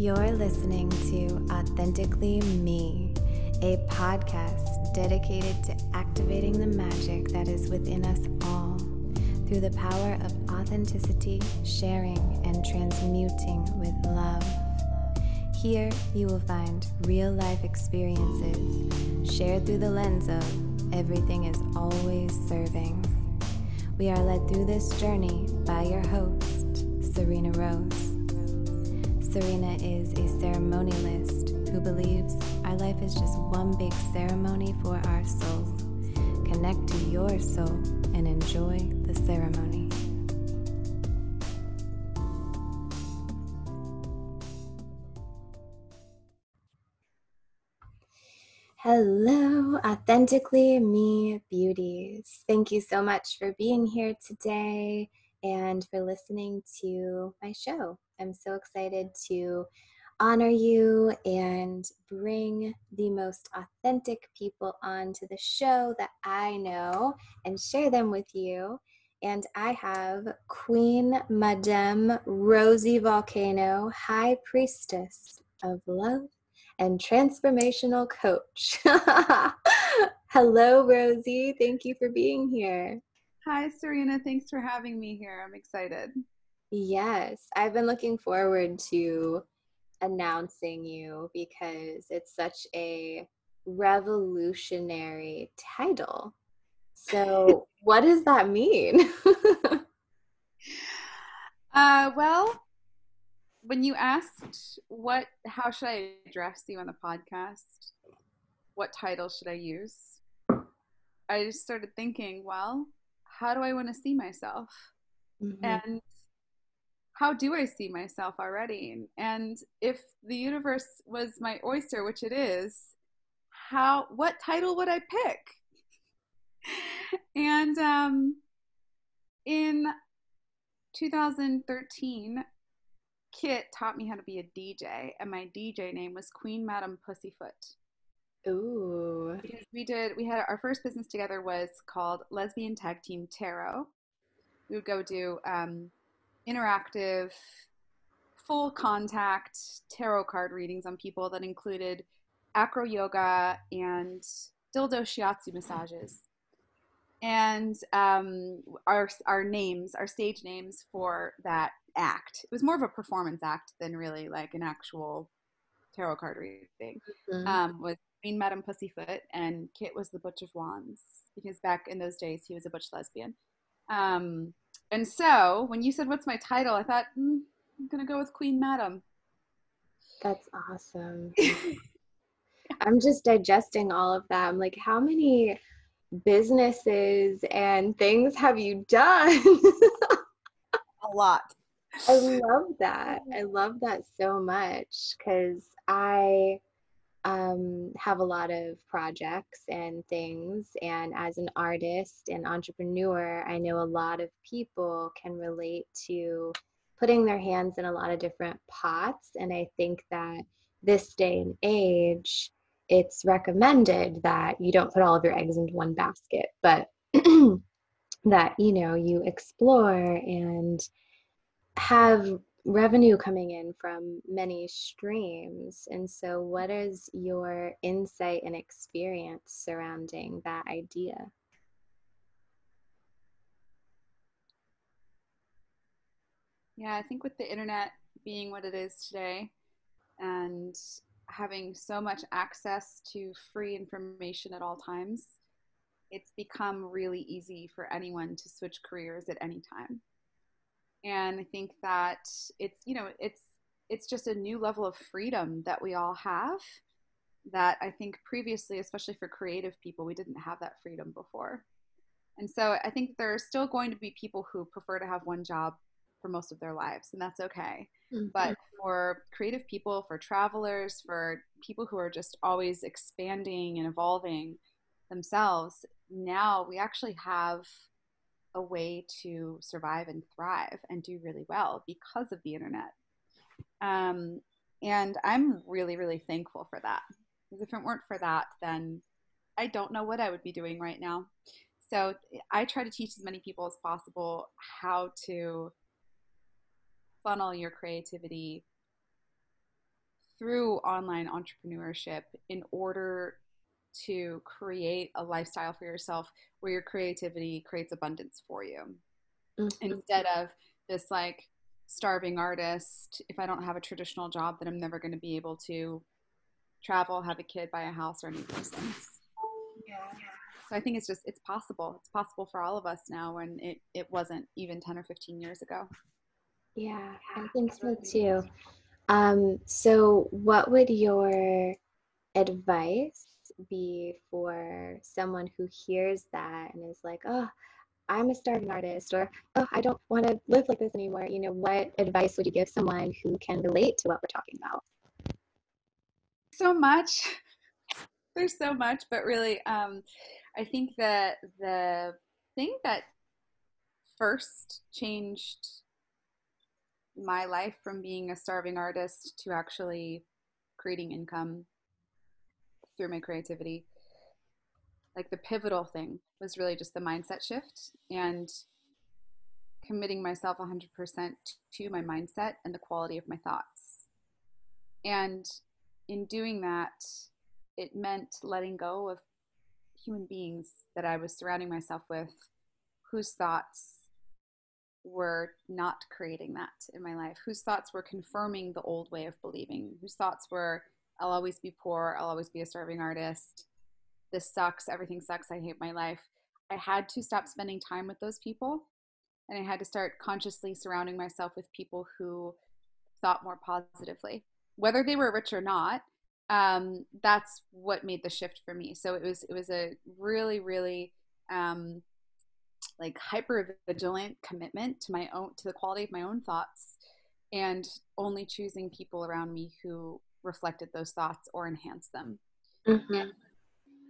You're listening to Authentically Me, a podcast dedicated to activating the magic that is within us all through the power of authenticity, sharing, and transmuting with love. Here, you will find real life experiences shared through the lens of everything is always serving. We are led through this journey by your host, Serena Rose. Serena is a ceremonialist who believes our life is just one big ceremony for our soul. Connect to your soul and enjoy the ceremony. Hello, Authentically Me Beauties. Thank you so much for being here today and for listening to my show. I'm so excited to honor you and bring the most authentic people onto the show that I know and share them with you. And I have Queen Madame Rosie Volcano, High Priestess of Love and Transformational Coach. Hello, Rosie. Thank you for being here. Hi, Serena. Thanks for having me here. I'm excited. Yes, I've been looking forward to announcing you because it's such a revolutionary title. So, what does that mean? uh, well, when you asked what, how should I address you on the podcast? What title should I use? I just started thinking, well, how do I want to see myself? Mm-hmm. And how do I see myself already? And if the universe was my oyster, which it is, how what title would I pick? and um, in 2013, Kit taught me how to be a DJ, and my DJ name was Queen Madam Pussyfoot. Ooh. Because we did, we had our first business together was called Lesbian Tag Team Tarot. We would go do um, interactive, full contact tarot card readings on people that included acro yoga and dildo shiatsu massages. And um, our our names, our stage names for that act. It was more of a performance act than really like an actual tarot card reading. Mm-hmm. Um, was Queen Madam Pussyfoot and Kit was the Butch of Wands because back in those days he was a butch lesbian. Um, and so when you said, What's my title? I thought, mm, I'm going to go with Queen Madam. That's awesome. I'm just digesting all of that. I'm like, how many businesses and things have you done? a lot. I love that. I love that so much because I um, have a lot of projects and things. And as an artist and entrepreneur, I know a lot of people can relate to putting their hands in a lot of different pots. And I think that this day and age, it's recommended that you don't put all of your eggs into one basket, but that, you know, you explore and have revenue coming in from many streams. And so, what is your insight and experience surrounding that idea? Yeah, I think with the internet being what it is today and having so much access to free information at all times, it's become really easy for anyone to switch careers at any time and i think that it's you know it's it's just a new level of freedom that we all have that i think previously especially for creative people we didn't have that freedom before and so i think there are still going to be people who prefer to have one job for most of their lives and that's okay mm-hmm. but for creative people for travelers for people who are just always expanding and evolving themselves now we actually have a way to survive and thrive and do really well because of the internet. Um, and I'm really, really thankful for that. Because if it weren't for that, then I don't know what I would be doing right now. So I try to teach as many people as possible how to funnel your creativity through online entrepreneurship in order to create a lifestyle for yourself where your creativity creates abundance for you. Mm-hmm. instead of this like starving artist if i don't have a traditional job then i'm never going to be able to travel have a kid buy a house or any of those things. Yeah. So i think it's just it's possible. It's possible for all of us now when it it wasn't even 10 or 15 years ago. Yeah i think so too. Um, so what would your advice be for someone who hears that and is like, oh, I'm a starving artist, or oh, I don't want to live like this anymore? You know, what advice would you give someone who can relate to what we're talking about? So much. There's so much, but really, um, I think that the thing that first changed my life from being a starving artist to actually creating income through my creativity. Like the pivotal thing was really just the mindset shift and committing myself 100% to my mindset and the quality of my thoughts. And in doing that it meant letting go of human beings that i was surrounding myself with whose thoughts were not creating that in my life, whose thoughts were confirming the old way of believing, whose thoughts were, I'll always be poor, I'll always be a starving artist, this sucks, everything sucks, I hate my life. I had to stop spending time with those people and I had to start consciously surrounding myself with people who thought more positively, whether they were rich or not. Um, that's what made the shift for me. So it was it was a really really um, like hyper vigilant commitment to my own to the quality of my own thoughts and only choosing people around me who reflected those thoughts or enhanced them. Mm-hmm.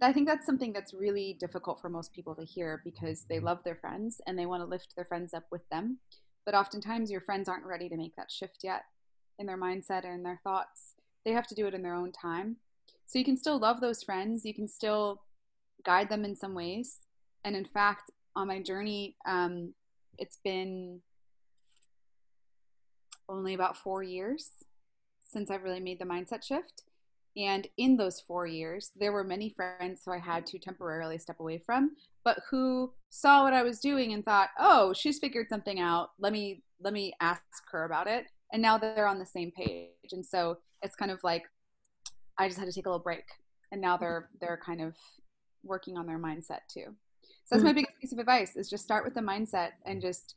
i think that's something that's really difficult for most people to hear because they love their friends and they want to lift their friends up with them. But oftentimes your friends aren't ready to make that shift yet in their mindset or in their thoughts. They have to do it in their own time. So you can still love those friends. You can still guide them in some ways. And in fact on my journey, um, it's been only about four years since I've really made the mindset shift. And in those four years, there were many friends who I had to temporarily step away from, but who saw what I was doing and thought, "Oh, she's figured something out. Let me let me ask her about it." And now they're on the same page. And so it's kind of like I just had to take a little break, and now they're they're kind of working on their mindset too. So that's my mm-hmm. biggest piece of advice is just start with the mindset and just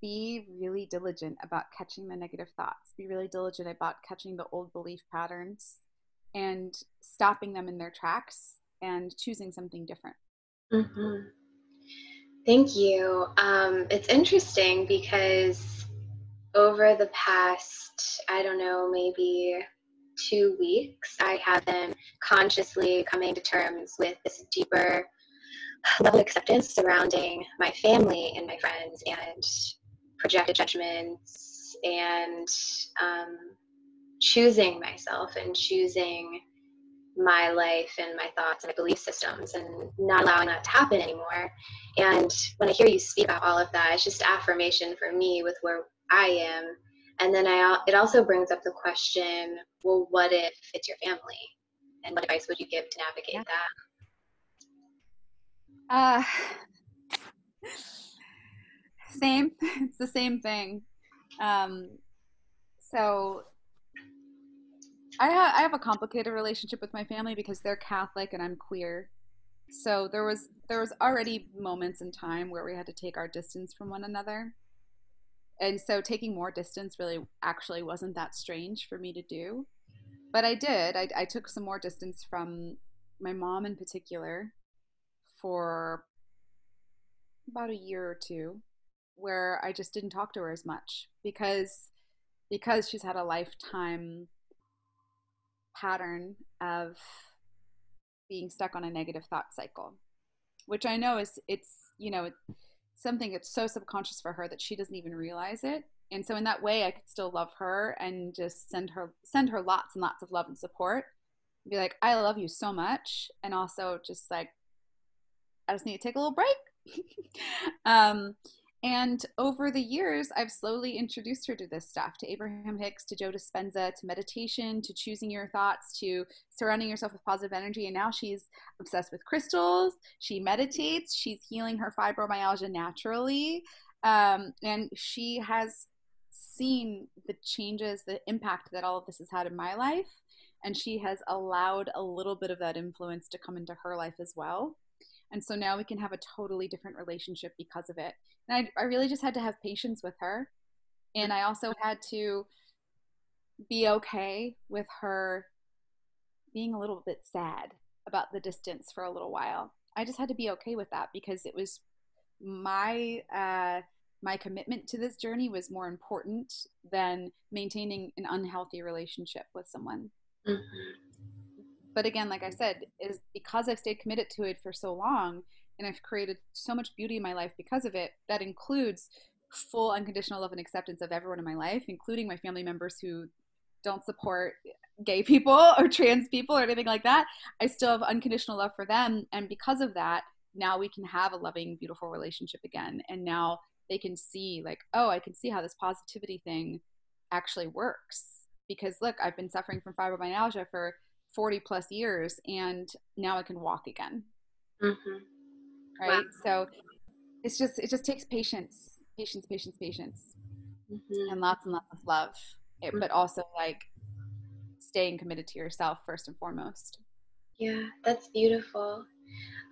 be really diligent about catching the negative thoughts. Be really diligent about catching the old belief patterns and stopping them in their tracks and choosing something different. Mm-hmm. Thank you. Um, it's interesting because over the past, I don't know, maybe two weeks, I have been consciously coming to terms with this deeper level of acceptance surrounding my family and my friends and projected judgments and um, choosing myself and choosing my life and my thoughts and my belief systems and not allowing that to happen anymore. And when I hear you speak about all of that, it's just affirmation for me with where I am and then I, it also brings up the question well, what if it's your family? And what advice would you give to navigate yeah. that? Uh, same. It's the same thing. Um, so I, ha- I have a complicated relationship with my family because they're Catholic and I'm queer. So there was there was already moments in time where we had to take our distance from one another and so taking more distance really actually wasn't that strange for me to do but i did I, I, took some more distance from my mom in particular for about a year or two where i just didn't talk to her as much because because she's had a lifetime pattern of being stuck on a negative thought cycle which i know is it's you know something that's so subconscious for her that she doesn't even realize it. And so in that way i could still love her and just send her send her lots and lots of love and support be like i love you so much. And also just like i just need to take a little break. Um And over the years, I've slowly introduced her to this stuff to Abraham Hicks, to Joe Dispenza, to meditation, to choosing your thoughts, to surrounding yourself with positive energy. And now she's obsessed with crystals. She meditates. She's healing her fibromyalgia naturally. Um, and she has seen the changes, the impact that all of this has had in my life. And she has allowed a little bit of that influence to come into her life as well. And so now we can have a totally different relationship because of it. And I, I really just had to have patience with her. And I also had to be okay with her being a little bit sad about the distance for a little while. I just had to be okay with that because it was my uh, my commitment to this journey was more important than maintaining an unhealthy relationship with someone. Mm-hmm but again like i said is because i've stayed committed to it for so long and i've created so much beauty in my life because of it that includes full unconditional love and acceptance of everyone in my life including my family members who don't support gay people or trans people or anything like that. I still have unconditional love for them. And because of that now we can have a loving beautiful relationship again. And now they can see like oh i can see how this positivity thing actually works. Because look i've been suffering from fibromyalgia for 40 plus years and now I can walk again. Mm-hmm. Right. Wow. So it's just, it just takes patience, patience, patience, patience, mm-hmm. and lots and lots of love, it, mm-hmm. but also like staying committed to yourself first and foremost. Yeah, that's beautiful.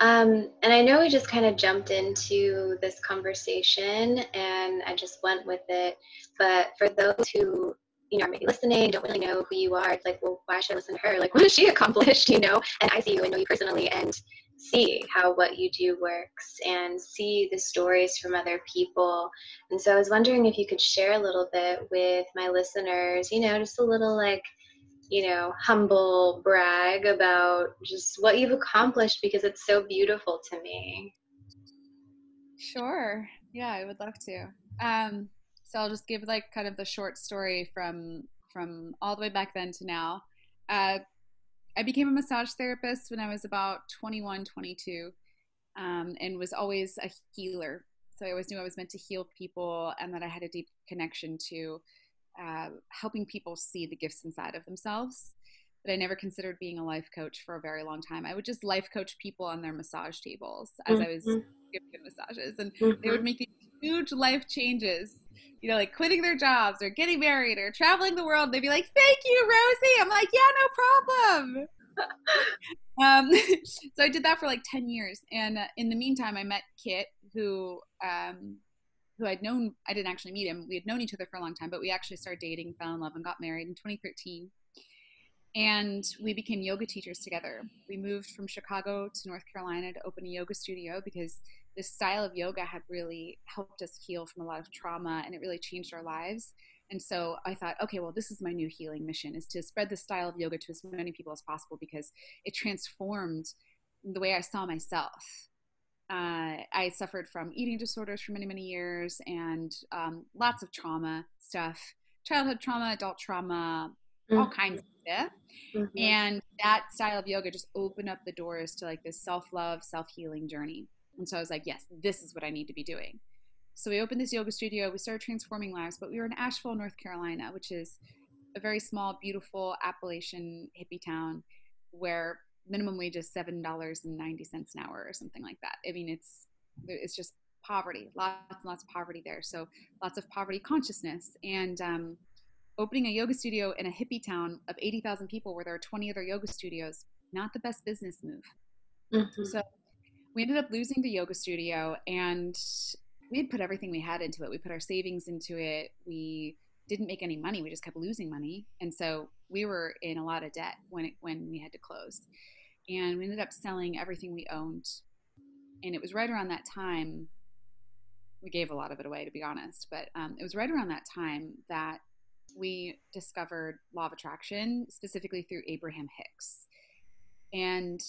Um, and I know we just kind of jumped into this conversation and I just went with it. But for those who you know, maybe listening, don't really know who you are. It's like, well, why should I listen to her? Like, what has she accomplished? You know, and I see you and know you personally and see how what you do works and see the stories from other people. And so I was wondering if you could share a little bit with my listeners, you know, just a little like, you know, humble brag about just what you've accomplished because it's so beautiful to me. Sure. Yeah, I would love to. Um, so I'll just give like kind of the short story from from all the way back then to now. Uh, I became a massage therapist when I was about 21, 22, um, and was always a healer. So I always knew I was meant to heal people and that I had a deep connection to uh, helping people see the gifts inside of themselves. But I never considered being a life coach for a very long time. I would just life coach people on their massage tables as mm-hmm. I was mm-hmm. giving massages, and mm-hmm. they would mm-hmm. make these huge life changes you know, like quitting their jobs or getting married or traveling the world. They'd be like, "Thank you, Rosie." I'm like, "Yeah, no problem." um, so I did that for like ten years, and uh, in the meantime, I met Kit, who um, who I'd known. I didn't actually meet him. We had known each other for a long time, but we actually started dating, fell in love, and got married in 2013. And we became yoga teachers together. We moved from Chicago to North Carolina to open a yoga studio because this style of yoga had really helped us heal from a lot of trauma and it really changed our lives and so i thought okay well this is my new healing mission is to spread the style of yoga to as many people as possible because it transformed the way i saw myself uh, i suffered from eating disorders for many many years and um, lots of trauma stuff childhood trauma adult trauma mm-hmm. all kinds of stuff mm-hmm. and that style of yoga just opened up the doors to like this self-love self-healing journey and so I was like, yes, this is what I need to be doing. So we opened this yoga studio. We started transforming lives, but we were in Asheville, North Carolina, which is a very small, beautiful Appalachian hippie town where minimum wage is seven dollars and ninety cents an hour or something like that. I mean, it's it's just poverty, lots and lots of poverty there. So lots of poverty consciousness and. Um, opening a yoga studio in a hippie town of 80,000 people where there are 20 other yoga studios, not the best business move. Mm-hmm. So we ended up losing the yoga studio and we had put everything we had into it. We put our savings into it. We didn't make any money. We just kept losing money. And so we were in a lot of debt when it, when we had to close. And we ended up selling everything we owned. And it was right around that time we gave a lot of it away to be honest, but um, it was right around that time that we discovered law of attraction specifically through Abraham Hicks. And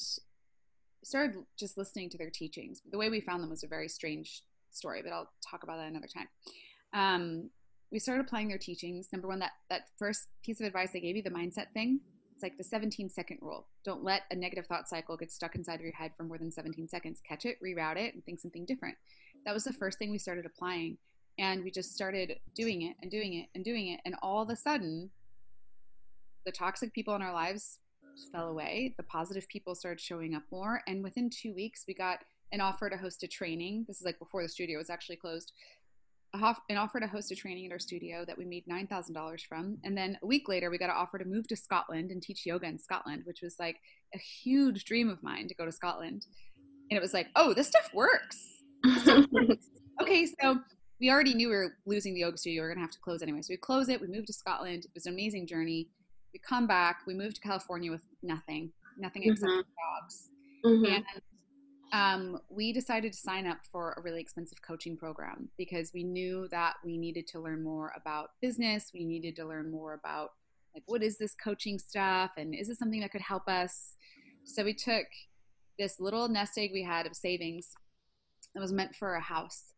started just listening to their teachings. The way we found them was a very strange story, but I'll talk about that another time. Um, we started applying their teachings. Number one, that that first piece of advice they gave you, the mindset thing, It's like the 17 second rule. Don't let a negative thought cycle get stuck inside of your head for more than 17 seconds. Catch it, reroute it, and think something different. That was the first thing we started applying. And we just started doing it and doing it and doing it. And all of a sudden, the toxic people in our lives fell away. The positive people started showing up more. And within two weeks, we got an offer to host a training. This is like before the studio was actually closed. An offer to host a training at our studio that we made $9,000 from. And then a week later, we got an offer to move to Scotland and teach yoga in Scotland, which was like a huge dream of mine to go to Scotland. And it was like, oh, this stuff works. This stuff works. okay, so we already knew we were losing the yoga studio. We were going to have to close anyway. So we close it. We moved to Scotland. It was an amazing journey. We come back. We moved to California with nothing, nothing except mm-hmm. dogs. Mm-hmm. And um, we decided to sign up for a really expensive coaching program because we knew that we needed to learn more about business. We needed to learn more about like what is this coaching stuff and is it something that could help us. So we took this little nest egg we had of savings that was meant for a house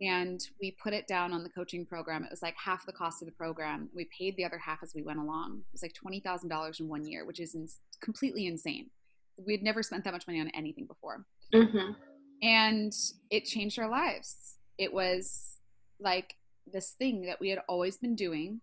and we put it down on the coaching program. It was like half the cost of the program. We paid the other half as we went along. It was like twenty thousand dollars in one year, which is in- completely insane. We had never spent that much money on anything before, mm-hmm. and it changed our lives. It was like this thing that we had always been doing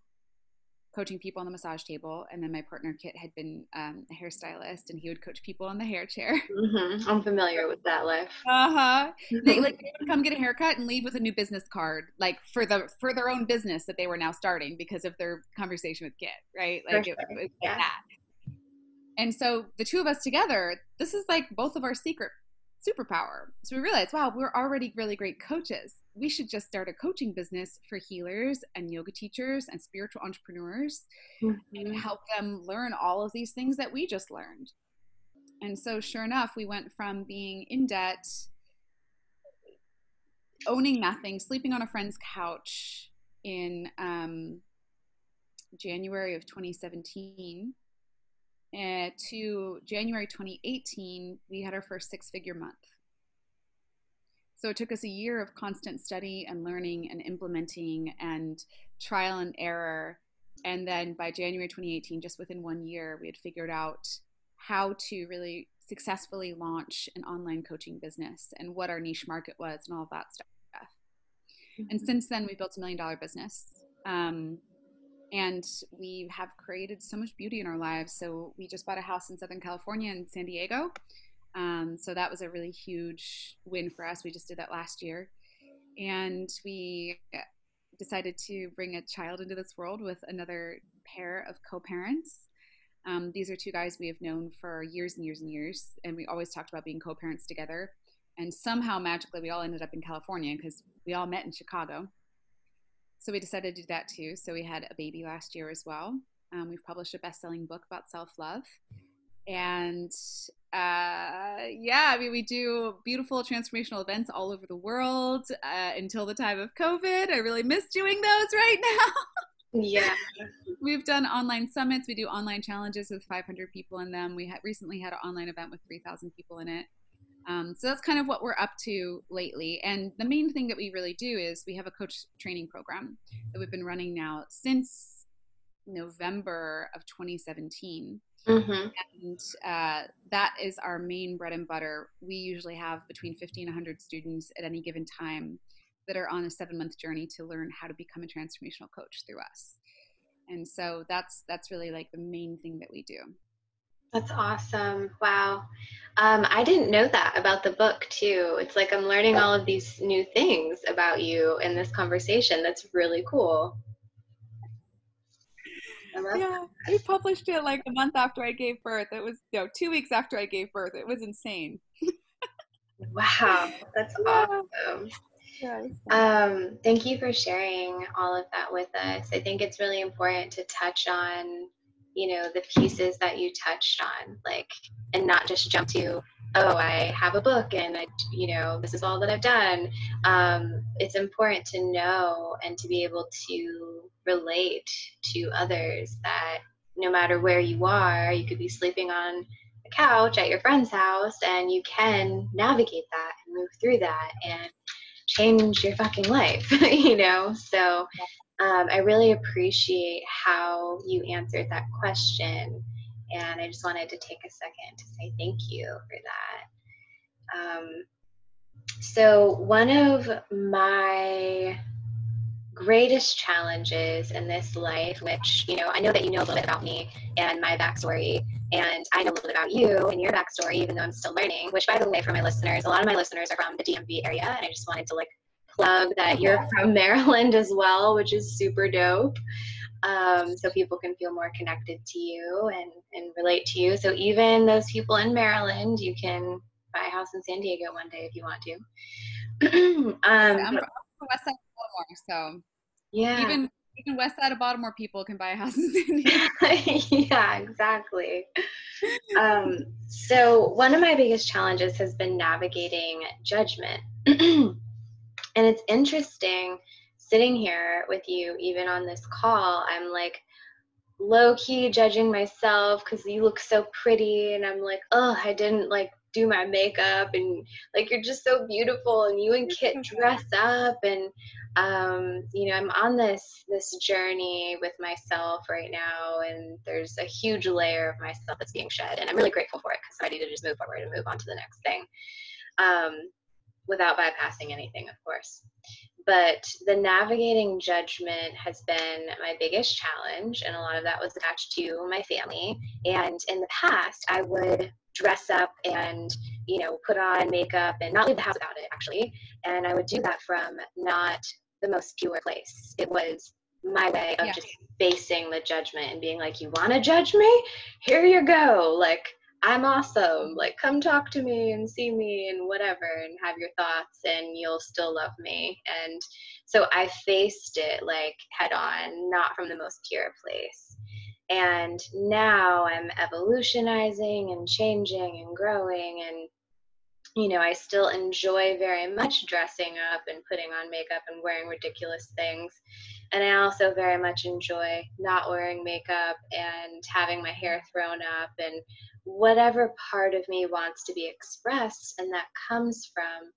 coaching people on the massage table, and then my partner Kit had been um, a hairstylist, and he would coach people on the hair chair. Mm-hmm. I'm familiar with that life. Uh huh. they like they would come get a haircut and leave with a new business card, like for the for their own business that they were now starting because of their conversation with Kit, right? Like sure. it, was yeah. like that. And so the two of us together, this is like both of our secret superpower. So we realized, wow, we're already really great coaches. We should just start a coaching business for healers and yoga teachers and spiritual entrepreneurs mm-hmm. and help them learn all of these things that we just learned. And so, sure enough, we went from being in debt, owning nothing, sleeping on a friend's couch in um, January of 2017 uh, to January 2018, we had our first six figure month. So it took us a year of constant study and learning and implementing and trial and error. And then by January 2018, just within one year, we had figured out how to really successfully launch an online coaching business and what our niche market was and all of that stuff. Mm-hmm. And since then, we've built a million dollar business. Um, and we have created so much beauty in our lives. So we just bought a house in Southern California in San Diego. Um, so that was a really huge win for us. We just did that last year. And we decided to bring a child into this world with another pair of co parents. Um, these are two guys we have known for years and years and years. And we always talked about being co parents together. And somehow magically, we all ended up in California because we all met in Chicago. So we decided to do that too. So we had a baby last year as well. Um, we've published a best-selling book about self-love, and uh, yeah, I mean we do beautiful transformational events all over the world uh, until the time of COVID. I really miss doing those right now. yeah, we've done online summits. We do online challenges with 500 people in them. We had recently had an online event with 3,000 people in it. Um, so that's kind of what we're up to lately. And the main thing that we really do is we have a coach training program that we've been running now since November of 2017. Mm-hmm. And uh, that is our main bread and butter. We usually have between 50 and 100 students at any given time that are on a seven month journey to learn how to become a transformational coach through us. And so that's that's really like the main thing that we do. That's awesome. Wow. Um, I didn't know that about the book, too. It's like I'm learning all of these new things about you in this conversation. That's really cool. Yeah, we published it like a month after I gave birth. It was, know, two weeks after I gave birth. It was insane. wow, that's awesome. Yeah, um, thank you for sharing all of that with us. I think it's really important to touch on you know the pieces that you touched on like and not just jump to oh i have a book and i you know this is all that i've done. Um, it's important to know and to be able to relate to others that no matter where you are you could be sleeping on a couch at your friend's house and you can navigate that and move through that and change your fucking life you know? So um, I really appreciate how you answered that question And I just wanted to take a second to say thank you for that. Um, so, one of my greatest challenges in this life, which, you know, I know that you know a little bit about me and my backstory, and I know a little bit about you and your backstory, even though I'm still learning, which, by the way, for my listeners, a lot of my listeners are from the DMV area, and I just wanted to like plug that you're from Maryland as well, which is super dope. Um, so people can feel more connected to you and, and relate to you. So even those people in Maryland, you can buy a house in San Diego one day if you want to. um, I'm from West Side of Baltimore, so yeah, even even West Side of Baltimore people can buy a house in San Diego. yeah, exactly. um, so one of my biggest challenges has been navigating judgment. And it's interesting sitting here with you, even on this call. I'm like low key judging myself because you look so pretty. And I'm like, oh, I didn't like do my makeup. And like, you're just so beautiful. And you and Kit dress up. And, um, you know, I'm on this this journey with myself right now, and there's a huge layer of myself that's being shed, and I'm really grateful for it because I need to just move forward and move on to the next thing. Um, without bypassing anything, of course. But the navigating judgment has been my biggest challenge, and a lot of that was attached to my family. And in the past, I would dress up and you know put on makeup and not leave the house without it actually and i would do that from not the most pure place it was my way of yeah. just facing the judgment and being like you want to judge me here you go like I'm awesome. Like, come talk to me and see me and whatever, and have your thoughts, and you'll still love me. And so I faced it like head on, not from the most pure place. And now I'm evolutionizing and changing and growing. And, you know, I still enjoy very much dressing up and putting on makeup and wearing ridiculous things. And I also very much enjoy not wearing makeup and having my hair thrown up and whatever part of me wants to be expressed. And that comes from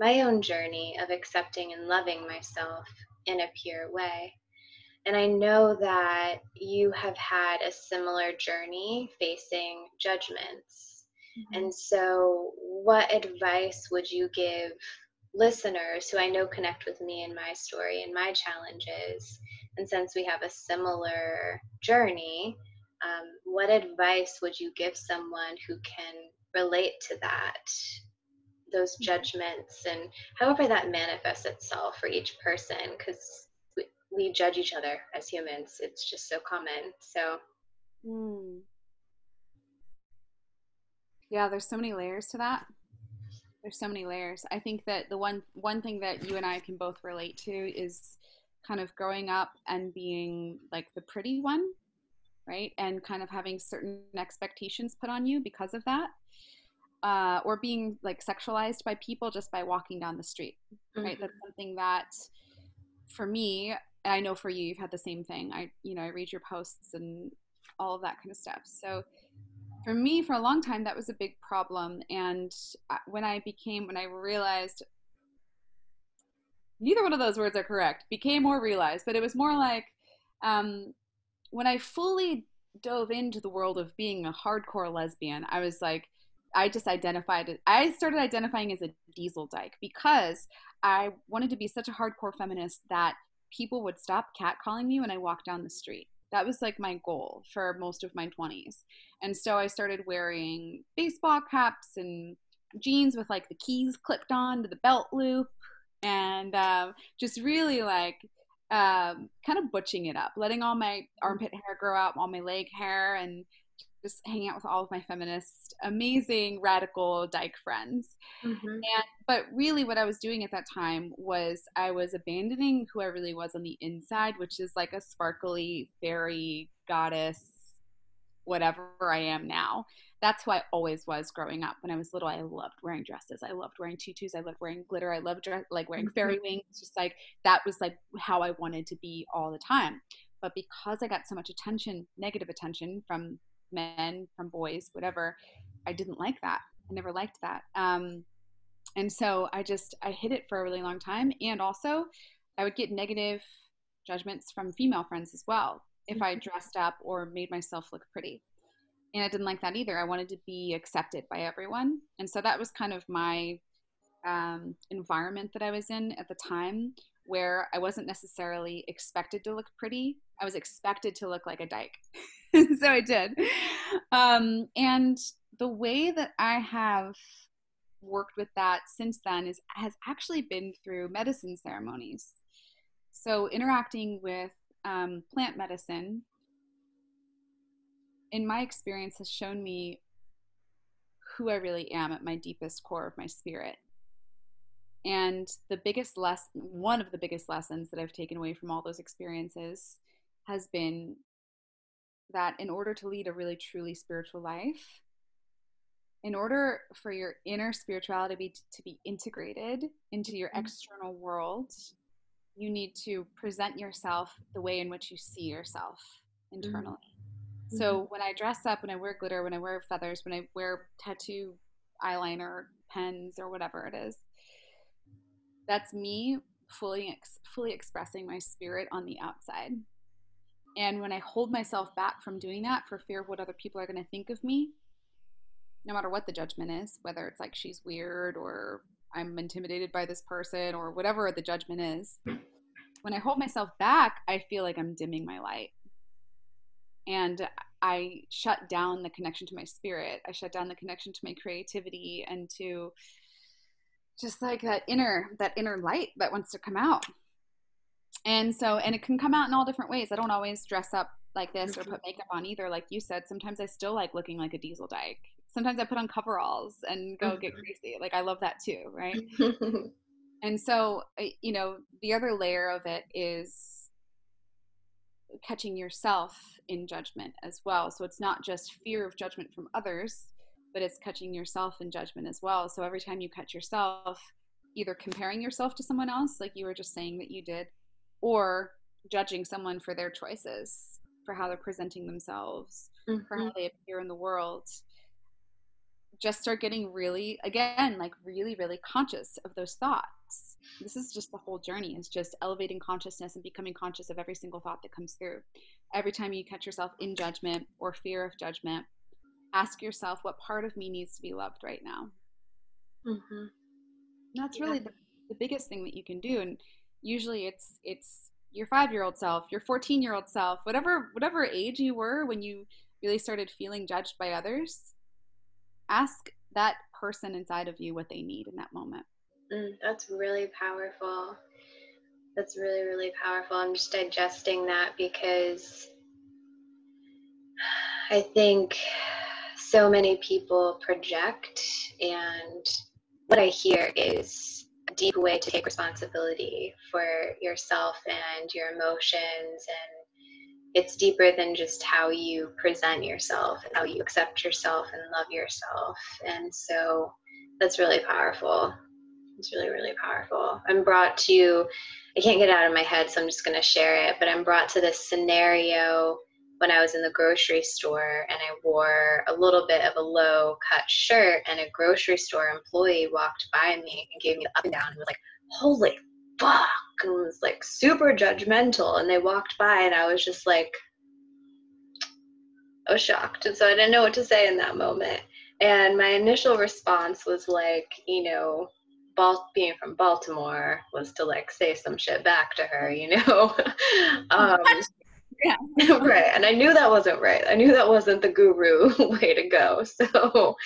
my own journey of accepting and loving myself in a pure way. And I know that you have had a similar journey facing judgments. Mm-hmm. And so, what advice would you give listeners who I know connect with me and my story and my challenges? And since we have a similar journey, um, what advice would you give someone who can relate to that those mm-hmm. judgments and however that manifests itself for each person? Because we, we, judge each other as humans. It's just so common. So mm. yeah there's so many layers to that. There's so many layers. I think that the one one thing that you and i can both relate to is kind of growing up and being like the pretty one right? And kind of having certain expectations put on you because of that. Uh, or being like sexualized by people just by walking down the street, right? Mm-hmm. That's something that for me, I know for you, you've had the same thing. I, you know, I read your posts and all of that kind of stuff. So for me, for a long time, that was a big problem. And when I became, when I realized neither one of those words are correct, became or realized, but it was more like um, when I fully dove into the world of being a hardcore lesbian, I was like, I just identified I started identifying as a diesel dyke because I wanted to be such a hardcore feminist that people would stop catcalling me when I walked down the street. That was like my goal for most of my 20s. And so I started wearing baseball caps and jeans with like the keys clipped on to the belt loop and um, just really like um, kind of butching it up, letting all my armpit hair grow out, all my leg hair, and just hanging out with all of my feminist, amazing, radical dyke friends. Mm-hmm. And but really, what I was doing at that time was I was abandoning who I really was on the inside, which is like a sparkly fairy goddess, whatever I am now that's who I always was growing up. When I was little, I loved wearing dresses. I loved wearing tutus. I loved wearing glitter. I loved dress, like wearing mm-hmm. fairy wings. Just like that was like how I wanted to be all the time. But because I got so much attention, negative attention from men, from boys, whatever, I didn't like that. I never liked that. Um, and so I just I hid it for a really long time. And also, I would get negative judgments from female friends as well if I mm-hmm. dressed up or made myself look pretty. And I didn't like that either. I wanted to be accepted by everyone. And so that was kind of my um, environment that I was in at the time where I wasn't necessarily expected to look pretty. I was expected to look like a dyke. so I did. Um, and the way that I have worked with that since then is has actually been through medicine ceremonies. So interacting with um, plant medicine in my experience has shown me who I really am at my deepest core of my spirit. And the biggest lesson, one of the biggest lessons that I've taken away from all those experiences has been that in order to lead a really truly spiritual life, in order for your inner spirituality to be, to be integrated into your mm-hmm. external world, you need to present yourself the way in which you see yourself mm-hmm. internally. So mm-hmm. when I dress up, when I wear glitter, when I wear feathers, when I wear tattoo eyeliner, pens, or whatever it is, that's me fully ex- fully expressing my spirit on the outside. And when I hold myself back from doing that for fear of what other people are going to think of me, no matter what the judgment is, whether it's like she's weird or I'm intimidated by this person or whatever the judgment is, when I hold myself back, I feel like I'm dimming my light and I shut down the connection to my spirit. I shut down the connection to my creativity and to just like that inner that inner light that wants to come out. And so and it can come out in all different ways. I don't always dress up like this or put makeup on either like you said. Sometimes I still like looking like a diesel dyke. Sometimes I put on coveralls and go get mm-hmm. crazy. Like I love that too, right? and so you know, the other layer of it is catching yourself in judgment as well. So it's not just fear of judgment from others, but it's catching yourself in judgment as well. So every time you catch yourself, either comparing yourself to someone else, like you were just saying that you did, or judging someone for their choices, for how they're presenting themselves, mm-hmm. for how mm-hmm. they appear in the world. Just start getting really, again, like really, really conscious of those thoughts this is just the whole journey is just elevating consciousness and becoming conscious of every single thought that comes through every time you catch yourself in judgment or fear of judgment ask yourself what part of me needs to be loved right now mm-hmm. that's really yeah. the, the biggest thing that you can do and usually it's it's your five year old self your 14 year old self whatever whatever age you were when you really started feeling judged by others ask that person inside of you what they need in that moment Mm, that's really powerful. That's really, really powerful. I'm just digesting that because I think so many people project, and what I hear is a deep way to take responsibility for yourself and your emotions and it's deeper than just how you present yourself and how you accept yourself and love yourself and so that's really powerful it's really, really powerful. I'm brought to, I can't get out of my head, so I'm just going to share it, but I'm brought to this scenario when I was in the grocery store and I wore a little bit of a low cut shirt, and a grocery store employee walked by me and gave me the up and down and was like, Holy fuck! And was like super judgmental. And they walked by, and I was just like, I was shocked. And so I didn't know what to say in that moment. And my initial response was like, you know, Bal- being from Baltimore was to like say some shit back to her, you know. um, yeah. right. And I knew that wasn't right. I knew that wasn't the guru way to go. So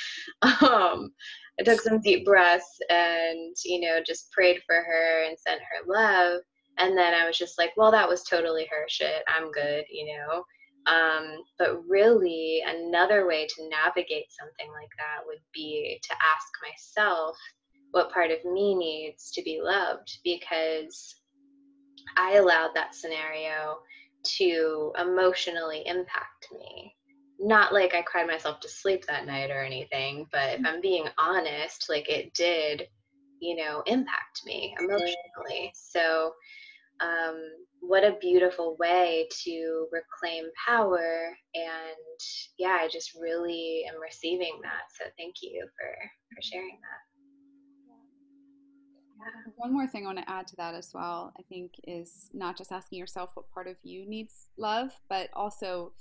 um, I took some deep breaths and, you know, just prayed for her and sent her love. And then I was just like, well, that was totally her shit. I'm good, you know. Um, but really, another way to navigate something like that would be to ask myself what part of me needs to be loved because I allowed that scenario to emotionally impact me. Not like I cried myself to sleep that night or anything, but if I'm being honest, like it did, you know, impact me emotionally. So, um, what a beautiful way to reclaim power. And yeah, I just really am receiving that. So, thank you for, for sharing that. One more thing I want to add to that as well, I think, is not just asking yourself what part of you needs love, but also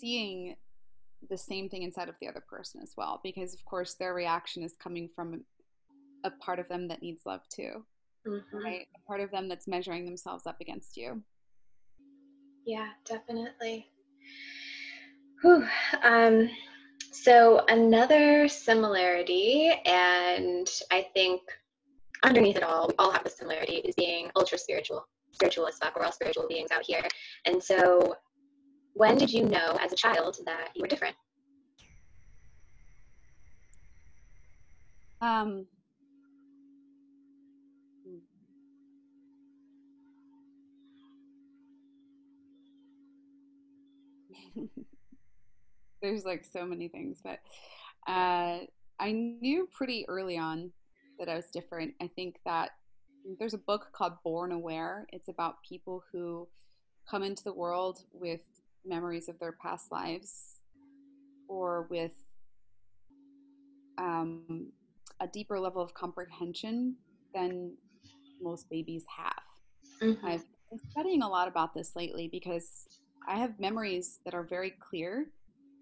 seeing the same thing inside of the other person as well because of course their reaction is coming from a part of them that needs love too mm-hmm. right a part of them that's measuring themselves up against you yeah definitely Whew. Um, so another similarity and i think underneath it all we all have the similarity is being ultra spiritual spiritual as fuck we're all spiritual beings out here and so when did you know as a child that you were different? Um, there's like so many things, but uh, I knew pretty early on that I was different. I think that there's a book called Born Aware. It's about people who come into the world with memories of their past lives or with um, a deeper level of comprehension than most babies have. Mm-hmm. I've been studying a lot about this lately because I have memories that are very clear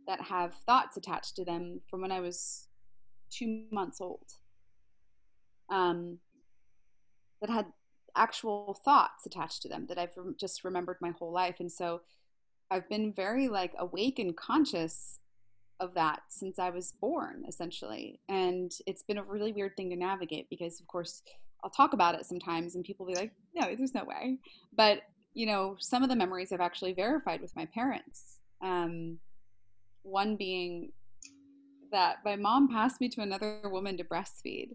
that have thoughts attached to them from when I was two months old. Um, that had actual thoughts attached to them that I've just remembered my whole life. And so I've been very like awake and conscious of that since I was born, essentially. And it's been a really weird thing to navigate because, of course, I'll talk about it sometimes and people be like, no, there's no way. But, you know, some of the memories I've actually verified with my parents. Um, one being that my mom passed me to another woman to breastfeed.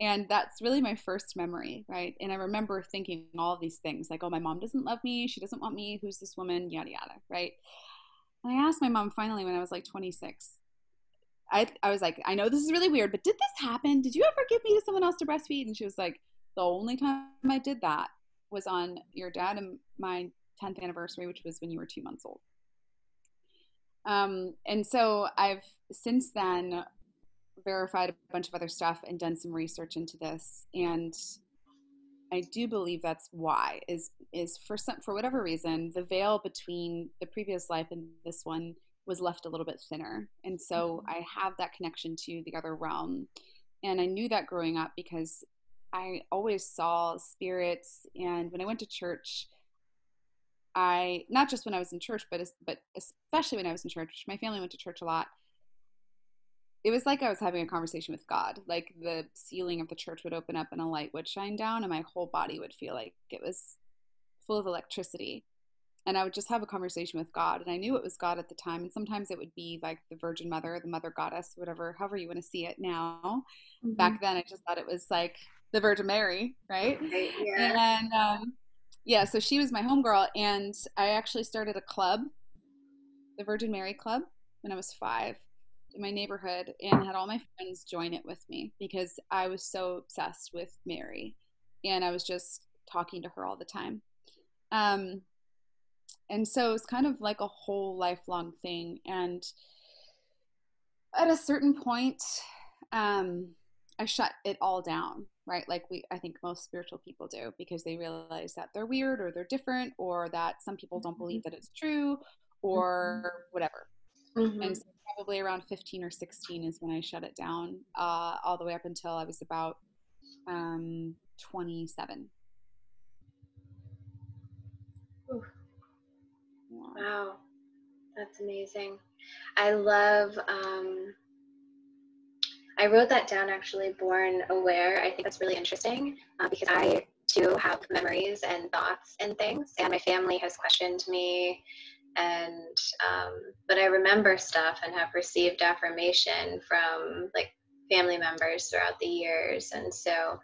And that's really my first memory right? And i remember thinking all these things like oh my mom doesn't love me. She doesn't want me. Who's this woman? Yada yada right? And i asked my mom finally when i was like 26 I, I was like i know this is really weird but did this happen? Did you ever give me to someone else to breastfeed? And she was like the only time i did that was on your dad and my 10th anniversary which was when you were two months old um, and so i've since then verified a bunch of other stuff and done some research into this. And I do believe that's why is is for some for whatever reason the veil between the previous life and this one was left a little bit thinner. And so mm-hmm. I have that connection to the other realm. And I knew that growing up because I always saw spirits. And when I went to church I not just when I was in church but but especially when I was in church my family went to church a lot it was like I was having a conversation with God. Like the ceiling of the church would open up and a light would shine down, and my whole body would feel like it was full of electricity. And I would just have a conversation with God. And I knew it was God at the time. And sometimes it would be like the Virgin Mother, the Mother Goddess, whatever, however you want to see it now. Mm-hmm. Back then, I just thought it was like the Virgin Mary, right? right yeah. And um, yeah, so she was my homegirl. And I actually started a club, the Virgin Mary Club, when I was five in my neighborhood and had all my friends join it with me because I was so obsessed with Mary and I was just talking to her all the time. Um, and so it's kind of like a whole lifelong thing. And at a certain point, um, I shut it all down, right? Like we, I think most spiritual people do because they realize that they're weird or they're different or that some people don't believe mm-hmm. that it's true or mm-hmm. whatever. Mm-hmm. And so probably around 15 or 16 is when I shut it down, uh, all the way up until I was about um, 27. Wow, that's amazing. I love, um, I wrote that down actually, born aware. I think that's really interesting uh, because I too have memories and thoughts and things, and my family has questioned me and um, but i remember stuff and have received affirmation from like family members throughout the years and so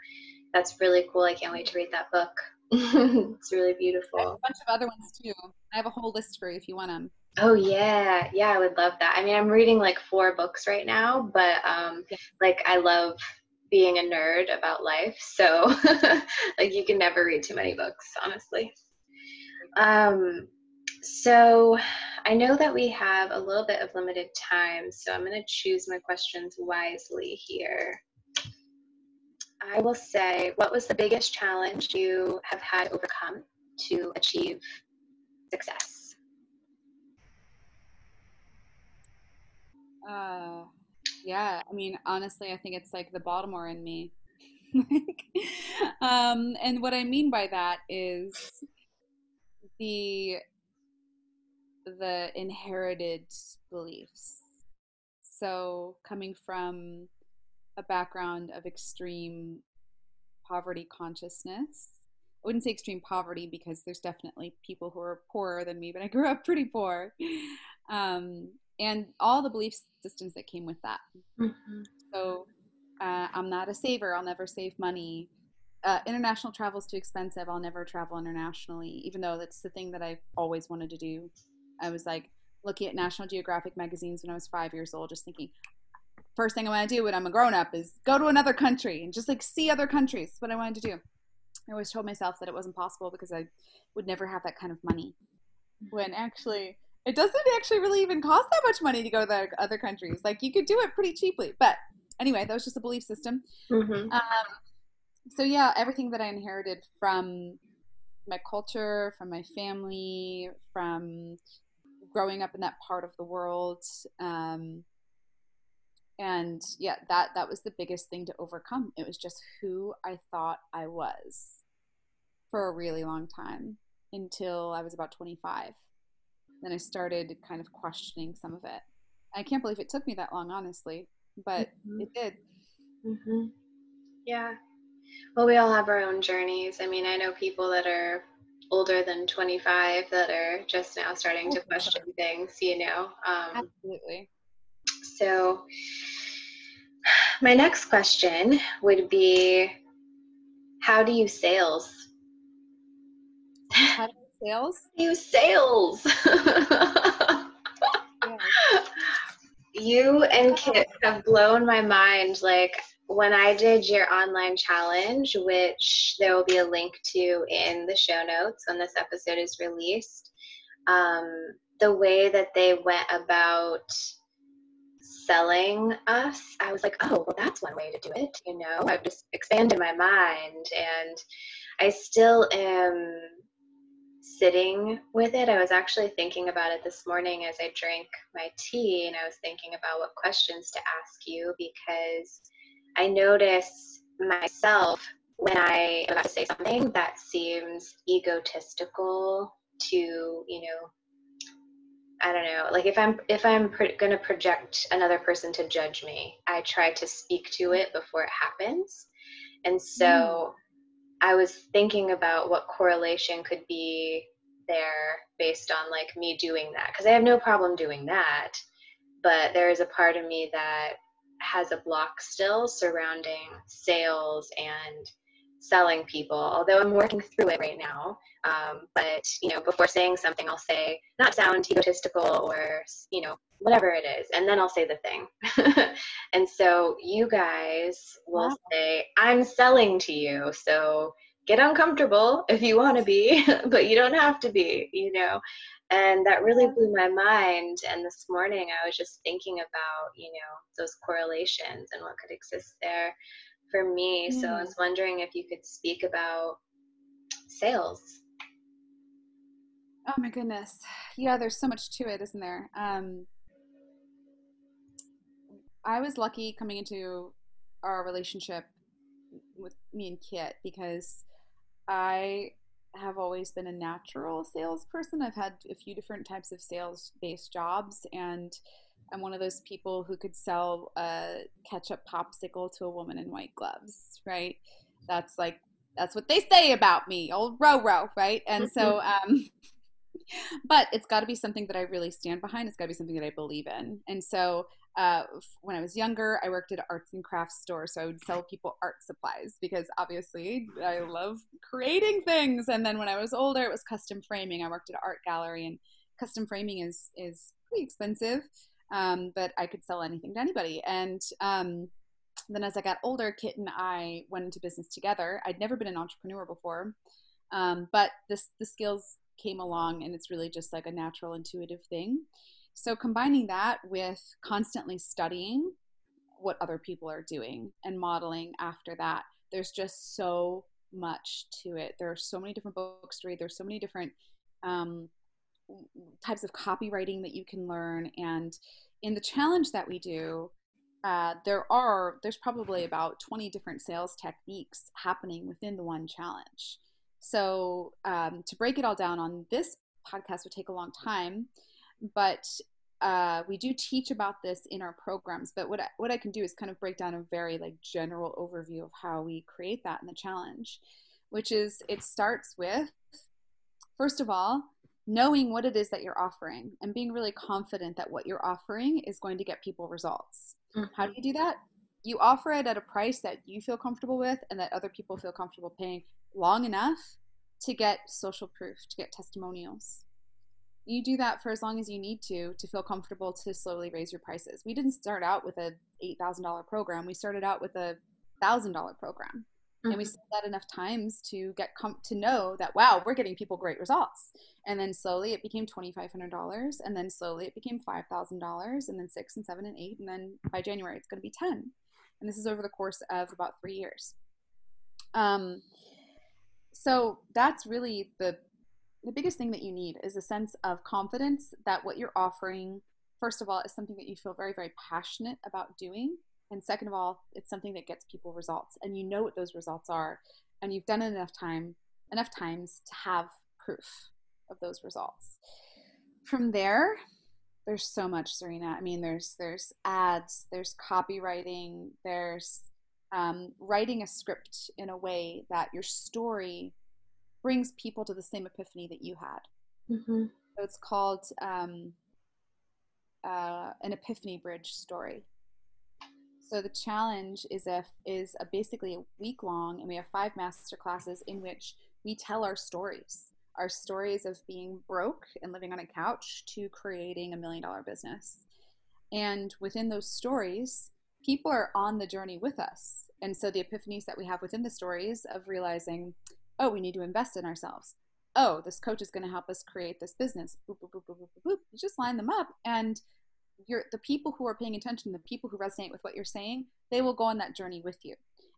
that's really cool. I can't wait to read that book. It's really beautiful. A bunch of other ones too. I have a whole list for you if you want them oh yeah yeah i would love that i mean i'm reading like four books right now but um like i love being a nerd about life so like you can never read too many books honestly um so I know that we have a little bit of limited time, so I'm going to choose my questions wisely here. I will say, what was the biggest challenge you have had overcome to achieve success? Uh, yeah. I mean, honestly, I think it's like the Baltimore in me. um, and what I mean by that is the the inherited beliefs. So coming from a background of extreme poverty consciousness. I wouldn't say extreme poverty because there's definitely people who are poorer than me, but I grew up pretty poor. Um, and all the belief systems that came with that. Mm-hmm. So uh, I'm not a saver, I'll never save money. Uh, international travel is too expensive, I'll never travel internationally, even though that's the thing that I've always wanted to do. I was like looking at National Geographic magazines when I was five years old, just thinking, first thing I want to do when I'm a grown up is go to another country and just like see other countries. That's what I wanted to do. I always told myself that it wasn't possible because I would never have that kind of money. When actually, it doesn't actually really even cost that much money to go to other countries. Like you could do it pretty cheaply. But anyway, that was just a belief system. Mm-hmm. Um, so yeah, everything that I inherited from my culture, from my family, from growing up in that part of the world, um, and yeah that that was the biggest thing to overcome it was just who i thought i was for a really long time until i was about 25 then i started kind of questioning some of it i can't believe it took me that long honestly but mm-hmm. it did mm-hmm. yeah well we all have our own journeys i mean i know people that are older than 25 that are just now starting to question things you know um, absolutely so, my next question would be How do you sales? How do sales? You sales. You and Kit have blown my mind. Like when I did your online challenge, which there will be a link to in the show notes when this episode is released, um, the way that they went about selling us, I was like, oh, well, that's one way to do it. You know, I've just expanded my mind and I still am sitting with it. I was actually thinking about it this morning as I drank my tea and I was thinking about what questions to ask you because I notice myself when I am about to say something that seems egotistical to, you know, I don't know, like if I'm if I'm going to project another person to judge me, I try to speak to it before it happens. And so mm. I was thinking about what correlation could be there based on like me doing that because I have no problem doing that, but there is a part of me that has a block still surrounding sales and selling people, although I'm working through it right now. Um, but you know, before saying something, I'll say not sound egotistical or you know whatever it is, and then I'll say the thing. and so you guys will wow. say, "I'm selling to you," so get uncomfortable if you want to be, but you don't have to be. You know. And that really blew my mind. And this morning I was just thinking about, you know, those correlations and what could exist there for me. Mm. So I mm. was wondering if you could speak about sales Oh my goodness. Yeah, there's so much to it, isn't there? Um, I was lucky coming into our relationship with me and Kit because I have always been a natural salesperson. I've had a few different types of sales based jobs, and I'm one of those people who could sell a ketchup popsicle to a woman in white gloves, right? That's like, that's what they say about me, old row row, right? And so, um, but it's got to be something that I really stand behind. It's got to be something that I believe in. And so uh, when I was younger, I worked at an arts and crafts store. So I would sell people art supplies because obviously I love creating things. And then when I was older, it was custom framing. I worked at an art gallery, and custom framing is is pretty expensive, um, but I could sell anything to anybody. And um, then as I got older, Kit and I went into business together. I'd never been an entrepreneur before. Um, but this the skills came along and it's really just like a natural intuitive thing so combining that with constantly studying what other people are doing and modeling after that there's just so much to it there are so many different books to read there's so many different um, types of copywriting that you can learn and in the challenge that we do, uh, there are there's probably about 20 different sales techniques happening within the one challenge. So um, to break it all down on this podcast would take a long time, but uh, we do teach about this in our programs. But what I, what I can do is kind of break down a very like general overview of how we create that in the challenge, which is it starts with first of all knowing what it is that you're offering and being really confident that what you're offering is going to get people results. Mm-hmm. How do you do that? You offer it at a price that you feel comfortable with and that other people feel comfortable paying long enough to get social proof, to get testimonials. You do that for as long as you need to to feel comfortable to slowly raise your prices. We didn't start out with a $8,000 program. We started out with a $1,000 program. And we mm-hmm. said that enough times to get com- to know that wow, we're getting people great results. And then slowly it became twenty five hundred dollars, and then slowly it became five thousand dollars, and then six and seven and eight, and then by January it's going to be ten. And this is over the course of about three years. Um, so that's really the the biggest thing that you need is a sense of confidence that what you're offering, first of all, is something that you feel very very passionate about doing and second of all it's something that gets people results and you know what those results are and you've done it enough time enough times to have proof of those results. From there there's so much serena. I mean there's there's ads there's copywriting there's um, writing a script in a way that your story brings people to the same epiphany that you had. Mm-hmm. so it's called um, uh, an epiphany bridge story so the challenge is a is a basically a week long, and we have five master classes in which we tell our stories, our stories of being broke and living on a couch to creating a million dollar business. And within those stories, people are on the journey with us. And so the epiphanies that we have within the stories of realizing, oh, we need to invest in ourselves. Oh, this coach is going to help us create this business. Boop, boop, boop, boop, boop, boop. You just line them up and you're the people who are paying attention, the people who resonate with what you're saying, they will go on that journey with you.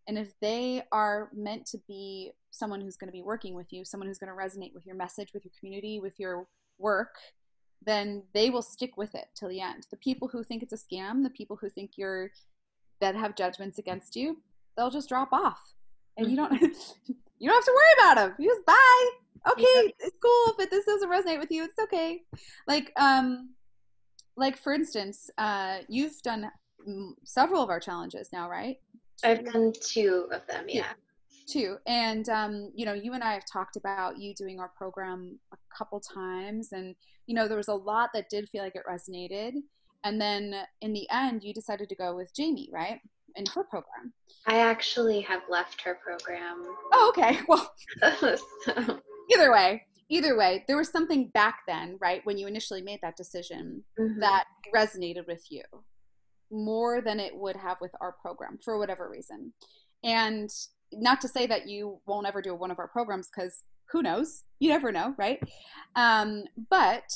And if they are meant to be someone who's going to be working with you, someone who's going to resonate with your message, with your community, with your work, then they will stick with it till the end. The people who think it's a scam, the people who think you're that have judgments against you, they'll just drop off. And you don't you don't have to worry about them. You just bye. Okay, yeah. it's cool, but this doesn't resonate with you. It's okay. Like um like for instance, uh, you've done several of our challenges now, right? I've done two of them, yeah. Two, and um, you know, you and I have talked about you doing our program a couple times, and you know, there was a lot that did feel like it resonated, and then in the end, you decided to go with Jamie, right? In her program. I actually have left her program. Oh, okay. Well, either way, either way, there was something back then, right, when you initially made that decision mm-hmm. that resonated with you more than it would have with our program for whatever reason. And not to say that you won't ever do one of our programs because who knows? You never know, right? Um, but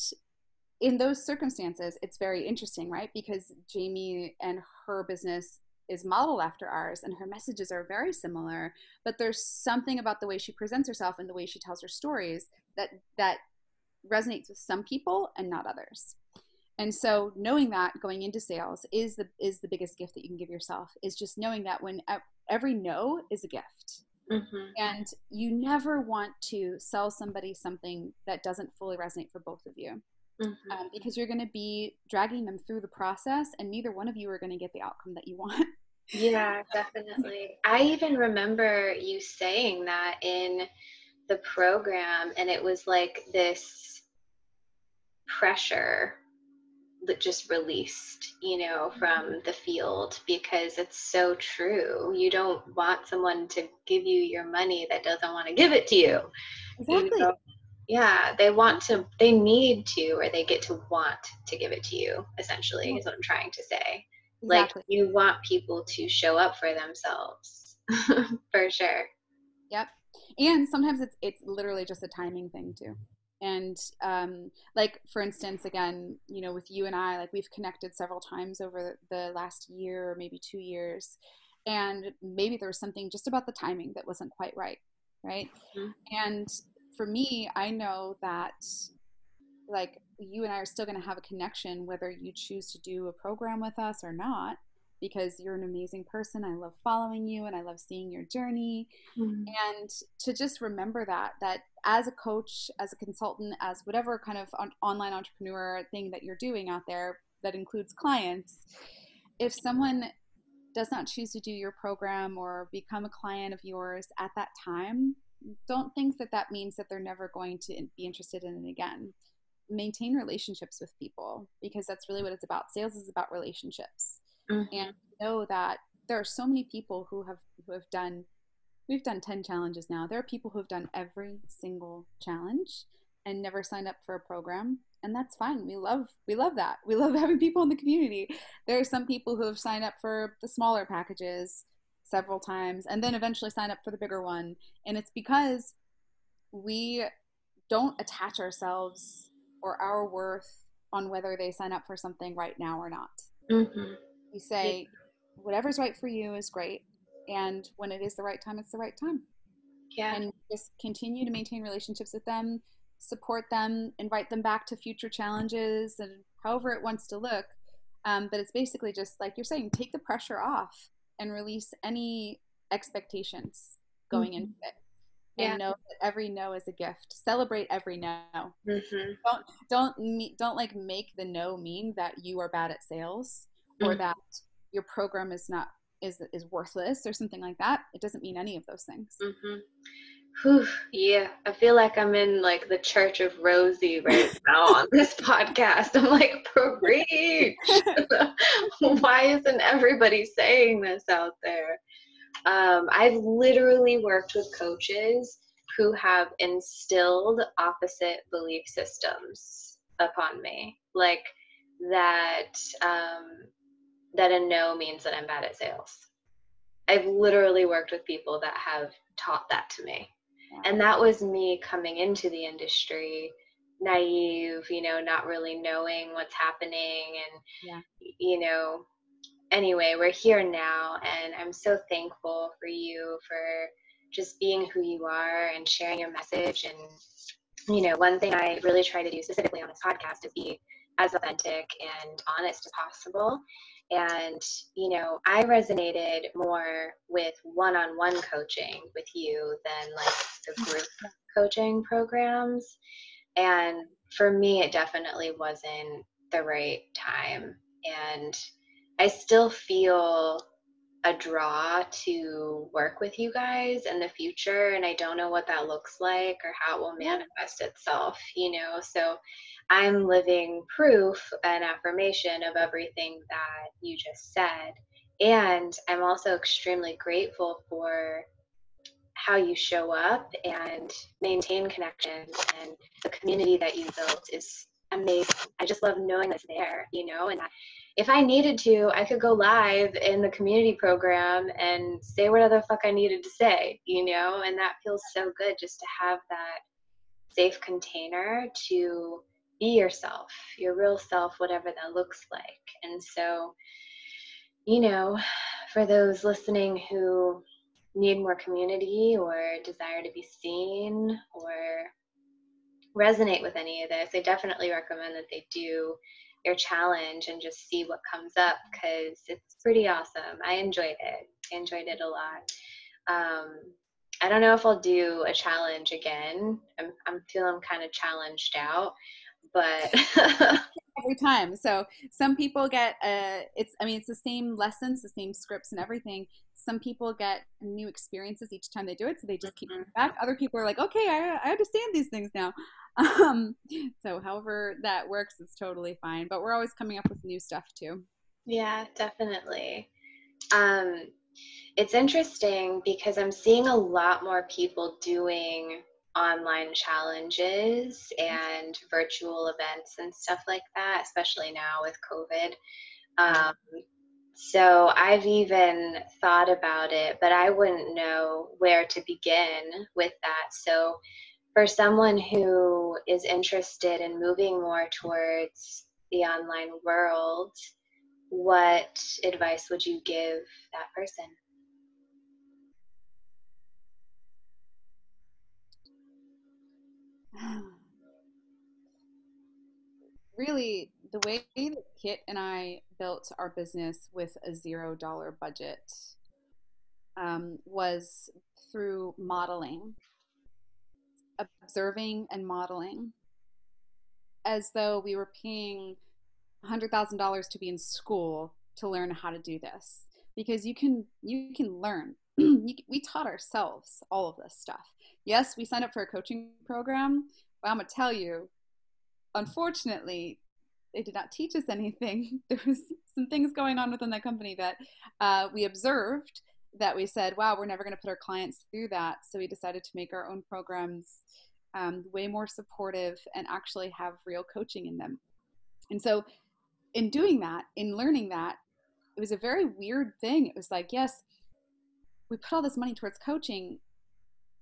in those circumstances, it's very interesting, right? Because Jamie and her business is modeled after ours and her messages are very similar but there's something about the way she presents herself and the way she tells her stories that that resonates with some people and not others. And so knowing that going into sales is the is the biggest gift that you can give yourself is just knowing that when every no is a gift. Mm-hmm. and you never want to sell somebody something that doesn't fully resonate for both of you mm-hmm. um, because you're going to be dragging them through the process and neither one of you are going to get the outcome that you want. Yeah definitely. I even remember you saying that in the program and it was like this pressure that just released you know from the field because it's so true. You don't want someone to give you your money that doesn't want to give it to you exactly. you know? Yeah they want to they need to or they get to want to give it to you essentially is what i'm trying to say. Exactly. like you want people to show up for themselves for sure. Yep. And sometimes it's it's literally just a timing thing too. And um, like for instance again you know with you and i like we've connected several times over the last year or maybe two years and maybe there was something just about the timing that wasn't quite right right? Mm-hmm. and for me, I know that like you and I are still going to have a connection whether you choose to do a program with us or not because you're an amazing person. I love following you and I love seeing your journey. Mm-hmm. And to just remember that that as a coach, as a consultant, as whatever kind of on- online entrepreneur thing that you're doing out there that includes clients, if someone does not choose to do your program or become a client of yours at that time, don't think that that means that they're never going to be interested in it again. Maintain relationships with people because that's really what it's about. Sales is about relationships mm-hmm. and know that there are so many people who have who have done we've done 10 challenges now there are people who have done every single challenge and never signed up for a program and that's fine we love we love that we love having people in the community there are some people who have signed up for the smaller packages several times and then eventually sign up for the bigger one and it's because we don't attach ourselves or our worth on whether they sign up for something right now or not mm-hmm. You say, whatever's right for you is great. And when it is the right time, it's the right time. Yeah. And just continue to maintain relationships with them, support them, invite them back to future challenges and however it wants to look. Um, but it's basically just like you're saying, take the pressure off and release any expectations going mm-hmm. into it. And yeah. know that every no is a gift. Celebrate every no. Mm-hmm. Don't don't don't like make the no mean that you are bad at sales or mm-hmm. that your program is not is is worthless or something like that it doesn't mean any of those things mm-hmm. Whew, yeah, I feel like I'm in like the Church of Rosie right now on this podcast. I'm like, preach. Why isn't everybody saying this out there? Um, I've literally worked with coaches who have instilled opposite belief systems upon me, like that um, that a no means that I'm bad at sales. I've literally worked with people that have taught that to me. And that was me coming into the industry naive, you know, not really knowing what's happening. And, yeah. you know, anyway, we're here now. And I'm so thankful for you for just being who you are and sharing your message. And, you know, one thing I really try to do specifically on this podcast is be as authentic and honest as possible and, you know, I resonated more with one on one coaching with you than like the mm-hmm. group coaching programs. And for me, it definitely wasn't the right time. And I still feel a draw to work with you guys in the future and I don't know what that looks like or how it will manifest itself, you know. So I'm living proof and affirmation of everything that you just said. And I'm also extremely grateful for how you show up and maintain connections and the community that you built is amazing. I just love knowing that's there, you know, and if I needed to, I could go live in the community program and say whatever the fuck I needed to say, you know, and that feels so good just to have that safe container to be yourself, your real self, whatever that looks like. And so, you know, for those listening who need more community or desire to be seen or resonate with any of this, I definitely recommend that they do your challenge and just see what comes up because it's pretty awesome. I enjoyed it. I enjoyed it a lot. Um, I don't know if I'll do a challenge again. I'm, I'm feeling kind of challenged out but every time. So some people get uh it's I mean it's the same lessons, the same scripts and everything. Some people get new experiences each time they do it, so they just keep mm-hmm. back. Other people are like, okay, I, I understand these things now. Um, so however that works is totally fine. But we're always coming up with new stuff too. Yeah, definitely. Um, it's interesting because I'm seeing a lot more people doing online challenges and virtual events and stuff like that, especially now with COVID. Um, so I've even thought about it, but I wouldn't know where to begin with that. So for someone who is interested in moving more towards the online world, what advice would you give that person? really the way that Kit and I built our business with a zero dollar budget um, was through modeling, observing and modeling, as though we were paying $100,000 to be in school to learn how to do this. Because you can you can learn. You, we taught ourselves all of this stuff. Yes we signed up for a coaching program but i'm going to tell you unfortunately they did not teach us anything. There was some things going on within that company that uh, we observed that we said wow we're never going to put our clients through that so we decided to make our own programs um, way more supportive and actually have real coaching in them and so in doing that in learning that it was a very weird thing. It was like, yes, we put all this money towards coaching,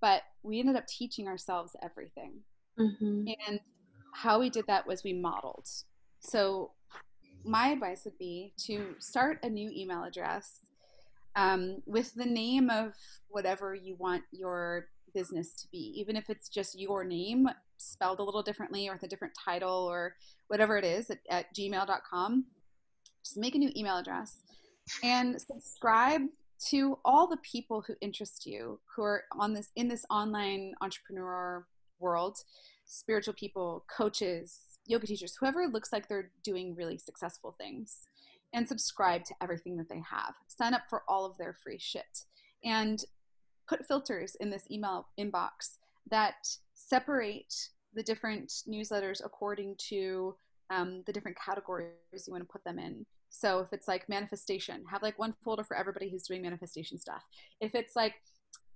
but we ended up teaching ourselves everything. Mm-hmm. And how we did that was we modeled. So, my advice would be to start a new email address um, with the name of whatever you want your business to be, even if it's just your name spelled a little differently or with a different title or whatever it is at, at gmail.com. Just make a new email address and subscribe to all the people who interest you who are on this in this online entrepreneur world spiritual people coaches yoga teachers whoever looks like they're doing really successful things and subscribe to everything that they have. Sign up for all of their free shit. And put filters in this email inbox that separate the different newsletters according to um, the different categories you want to put them in. So if it's like manifestation, have like one folder for everybody who's doing manifestation stuff. If it's like,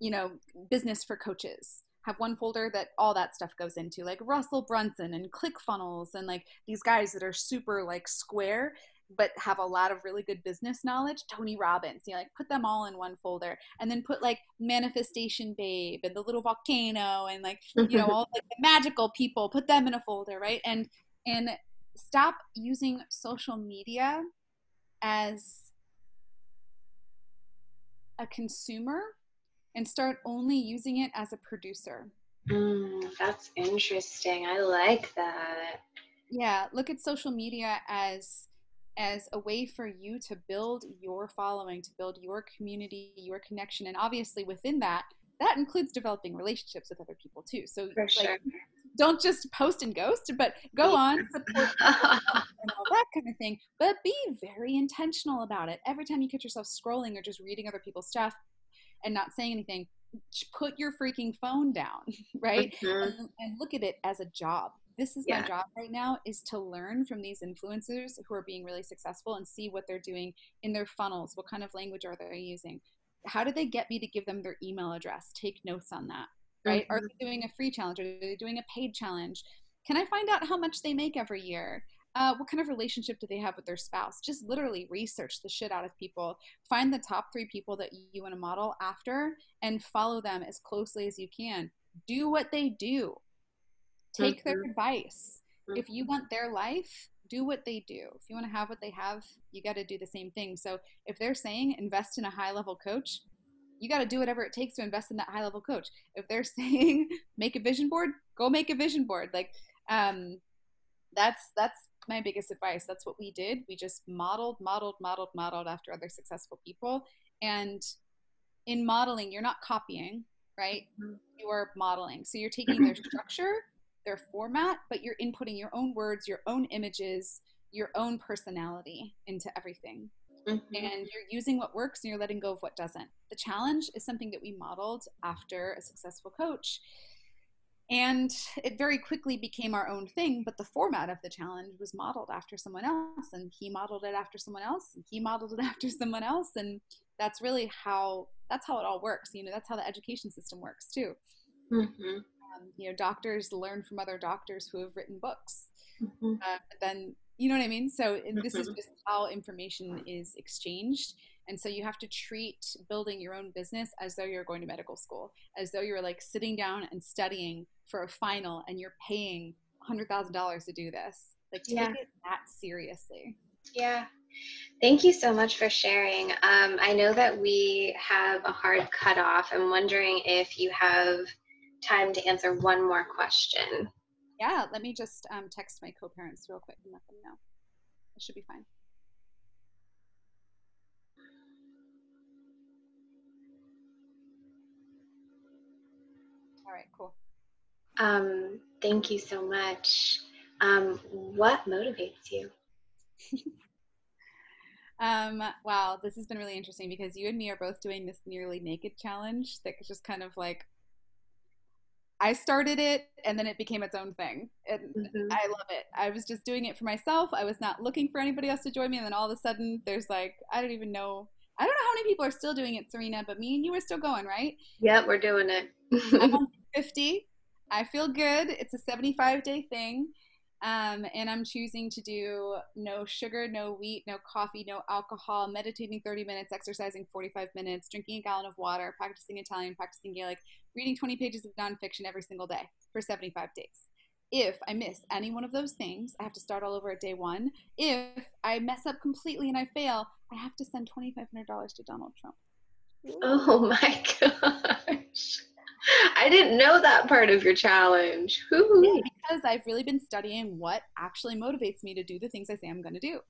you know, business for coaches, have one folder that all that stuff goes into, like Russell Brunson and ClickFunnels and like these guys that are super like square but have a lot of really good business knowledge. Tony Robbins, you know, like put them all in one folder, and then put like Manifestation Babe and the Little Volcano and like you know all like the magical people. Put them in a folder, right? And and stop using social media as a consumer and start only using it as a producer. Mm, that's interesting. I like that. Yeah, look at social media as as a way for you to build your following, to build your community, your connection, and obviously within that, that includes developing relationships with other people too. So, for sure. Don't just post and ghost, but go on, support and all that kind of thing. But be very intentional about it. Every time you catch yourself scrolling or just reading other people's stuff and not saying anything, put your freaking phone down, right? Mm-hmm. And, and, look at it as a job. This is yeah. my job right now is to learn from these influencers who are being really successful and see what they're doing in their funnels. What kind of language are they using? How do they get me to give them their email address? Take notes on that right? Mm-hmm. Are they doing a free challenge? Are they doing a paid challenge? Can I find out how much they make every year? Uh, what kind of relationship do they have with their spouse? Just literally research the shit out of people. Find the top three people that you want to model after and follow them as closely as you can. Do what they do, take mm-hmm. their advice. Mm-hmm. If you want their life, do what they do. If you want to have what they have, you got to do the same thing. So if they're saying invest in a high level coach, you got to do whatever it takes to invest in that high level coach. If they're saying make a vision board, go make a vision board. Like um, that's that's my biggest advice. That's what we did. We just modeled, modeled, modeled, modeled after other successful people. And in modeling, you're not copying, right? Mm-hmm. You are modeling. So you're taking their structure, their format, but you're inputting your own words, your own images, your own personality into everything mm-hmm. and you're using what works and you're letting go of what doesn't. The challenge is something that we modeled after a successful coach. And it very quickly became our own thing, but the format of the challenge was modeled after someone else, and he modeled it after someone else, and he modeled it after someone else, and that's really how that's how it all works. You know, that's how the education system works too. Mm-hmm. Um, you know, doctors learn from other doctors who have written books. Mm-hmm. Uh, then you know what I mean? So this is mm-hmm. just how information is exchanged. And so you have to treat building your own business as though you're going to medical school, as though you're like sitting down and studying for a final and you're paying $100,000 to do this. Like take yeah. it that seriously. Yeah. Thank you so much for sharing. Um, I know that we have a hard cutoff. I'm wondering if you have time to answer one more question. Yeah, let me just um, text my co-parents real quick and let them know. It should be fine. All right, cool. Um, thank you so much. Um, what motivates you? um, wow, this has been really interesting because you and me are both doing this nearly naked challenge that just kind of like I started it and then it became its own thing. And mm-hmm. I love it. I was just doing it for myself. I was not looking for anybody else to join me. And then all of a sudden, there's like, I don't even know. I don't know how many people are still doing it, Serena, but me and you are still going, right? Yeah, we're doing it. I'm on 50. I feel good. It's a 75 day thing. Um, and I'm choosing to do no sugar, no wheat, no coffee, no alcohol, meditating 30 minutes, exercising 45 minutes, drinking a gallon of water, practicing Italian, practicing Gaelic, reading 20 pages of nonfiction every single day for 75 days. If I miss any one of those things, I have to start all over at day one. If I mess up completely and I fail, I have to send $2,500 to Donald Trump. Oh my gosh. I didn't know that part of your challenge. Yeah, because I've really been studying what actually motivates me to do the things I say I'm going to do.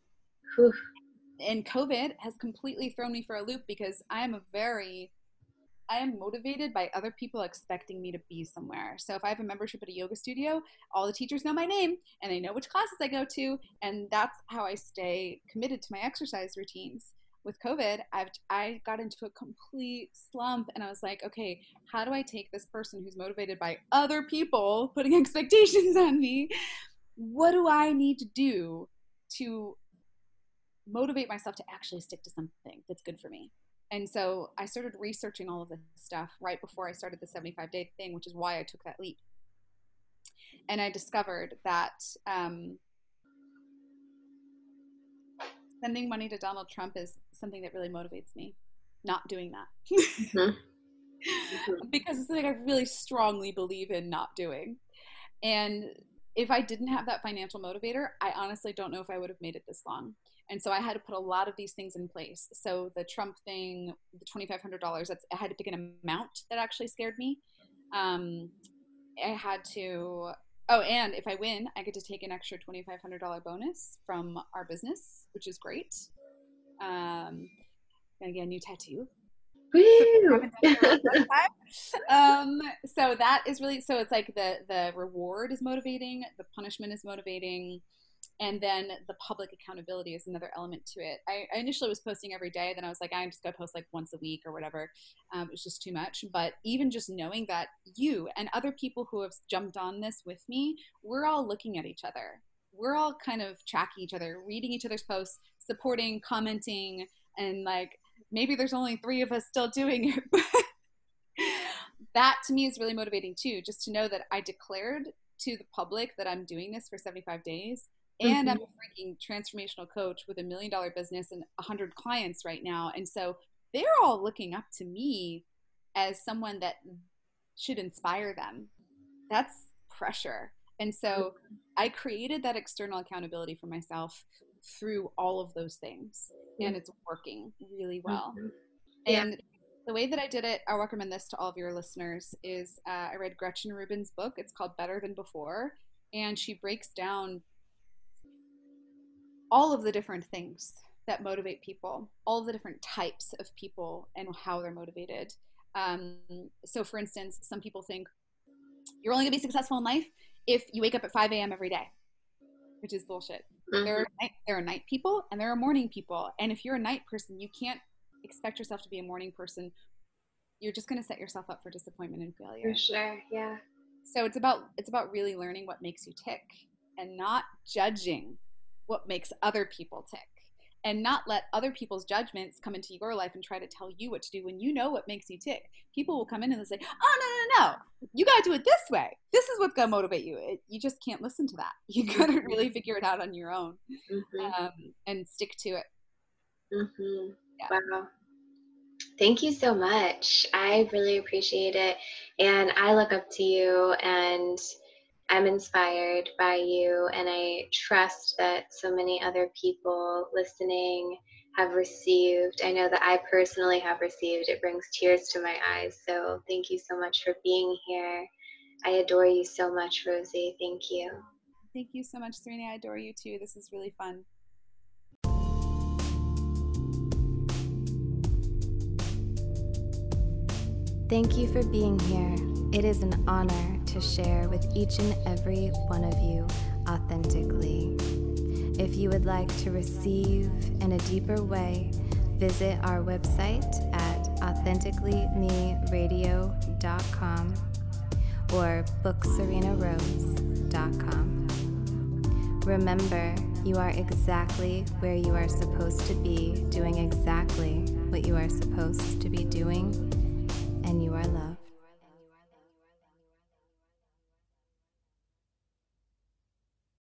And COVID has completely thrown me for a loop because I am a very I am motivated by other people expecting me to be somewhere. So if I have a membership at a yoga studio, all the teachers know my name and they know which classes I go to, and that's how I stay committed to my exercise routines with COVID, I've I got into a complete slump and I was like, okay, how do I take this person who's motivated by other people putting expectations on me? What do I need to do to motivate myself to actually stick to something that's good for me? And so I started researching all of this stuff right before I started the 75 day thing, which is why I took that leap. And I discovered that um, sending money to Donald Trump is something that really motivates me. Not doing that. Mm-hmm. because it's something I really strongly believe in not doing. And if I didn't have that financial motivator, I honestly don't know if I would have made it this long. And so I had to put a lot of these things in place. So the Trump thing, the $2,500, that's, I had to pick an amount that actually scared me. Um, I had to Oh, and if I win, I get to take an extra $2,500 bonus from our business, which is great. Um, gonna get a new tattoo. um, so that is really so it's like the the reward is motivating, the punishment is motivating, and then the public accountability is another element to it. I, I, initially was posting every day, then I was like, I'm just gonna post like once a week or whatever. Um, it was just too much. But even just knowing that you and other people who have jumped on this with me, we're all looking at each other. We're all kind of tracking each other, reading each other's posts, supporting, commenting, and like maybe there's only three of us still doing it. that to me is really motivating too, just to know that I declared to the public that I'm doing this for 75 days and mm-hmm. I'm a freaking transformational coach with a million dollar business and 100 clients right now. And so they're all looking up to me as someone that should inspire them. That's pressure. And so. I created that external accountability for myself through all of those things. And it's working really well. Mm-hmm. Yeah. And the way that I did it, I recommend this to all of your listeners, is uh, I read Gretchen Rubin's book. It's called Better Than Before. And she breaks down all of the different things that motivate people, all the different types of people and how they're motivated. Um, so, for instance, some people think you're only gonna be successful in life if you wake up at 5 a.m. every day, which is bullshit. Mm-hmm. There, are night, there are night people and there are morning people. And if you're a night person, you can't expect yourself to be a morning person. You're just gonna set yourself up for disappointment and failure. For sure, yeah. So it's about it's about really learning what makes you tick and not judging what makes other people tick and not let other people's judgments come into your life and try to tell you what to do when you know what makes you tick. People will come in and they'll say, "Oh no, no, no! You got to do it this way. This is what's gonna motivate you." It, you just can't listen to that. You gotta mm-hmm. really figure it out on your own mm-hmm. um, and stick to it. Mm-hmm. Yeah. Wow. Thank you so much. I really appreciate it, and I look up to you and I'm inspired by you, and I trust that so many other people listening have received. I know that I personally have received. It brings tears to my eyes. So thank you so much for being here. I adore you so much, Rosie. Thank you. Thank you so much, Serena. I adore you too. This is really fun. Thank you for being here. It is an honor to share with each and every one of you authentically. If you would like to receive in a deeper way, visit our website at authenticallymeradio.com or bookserenarose.com. Remember, you are exactly where you are supposed to be, doing exactly what you are supposed to be doing, and you are loved.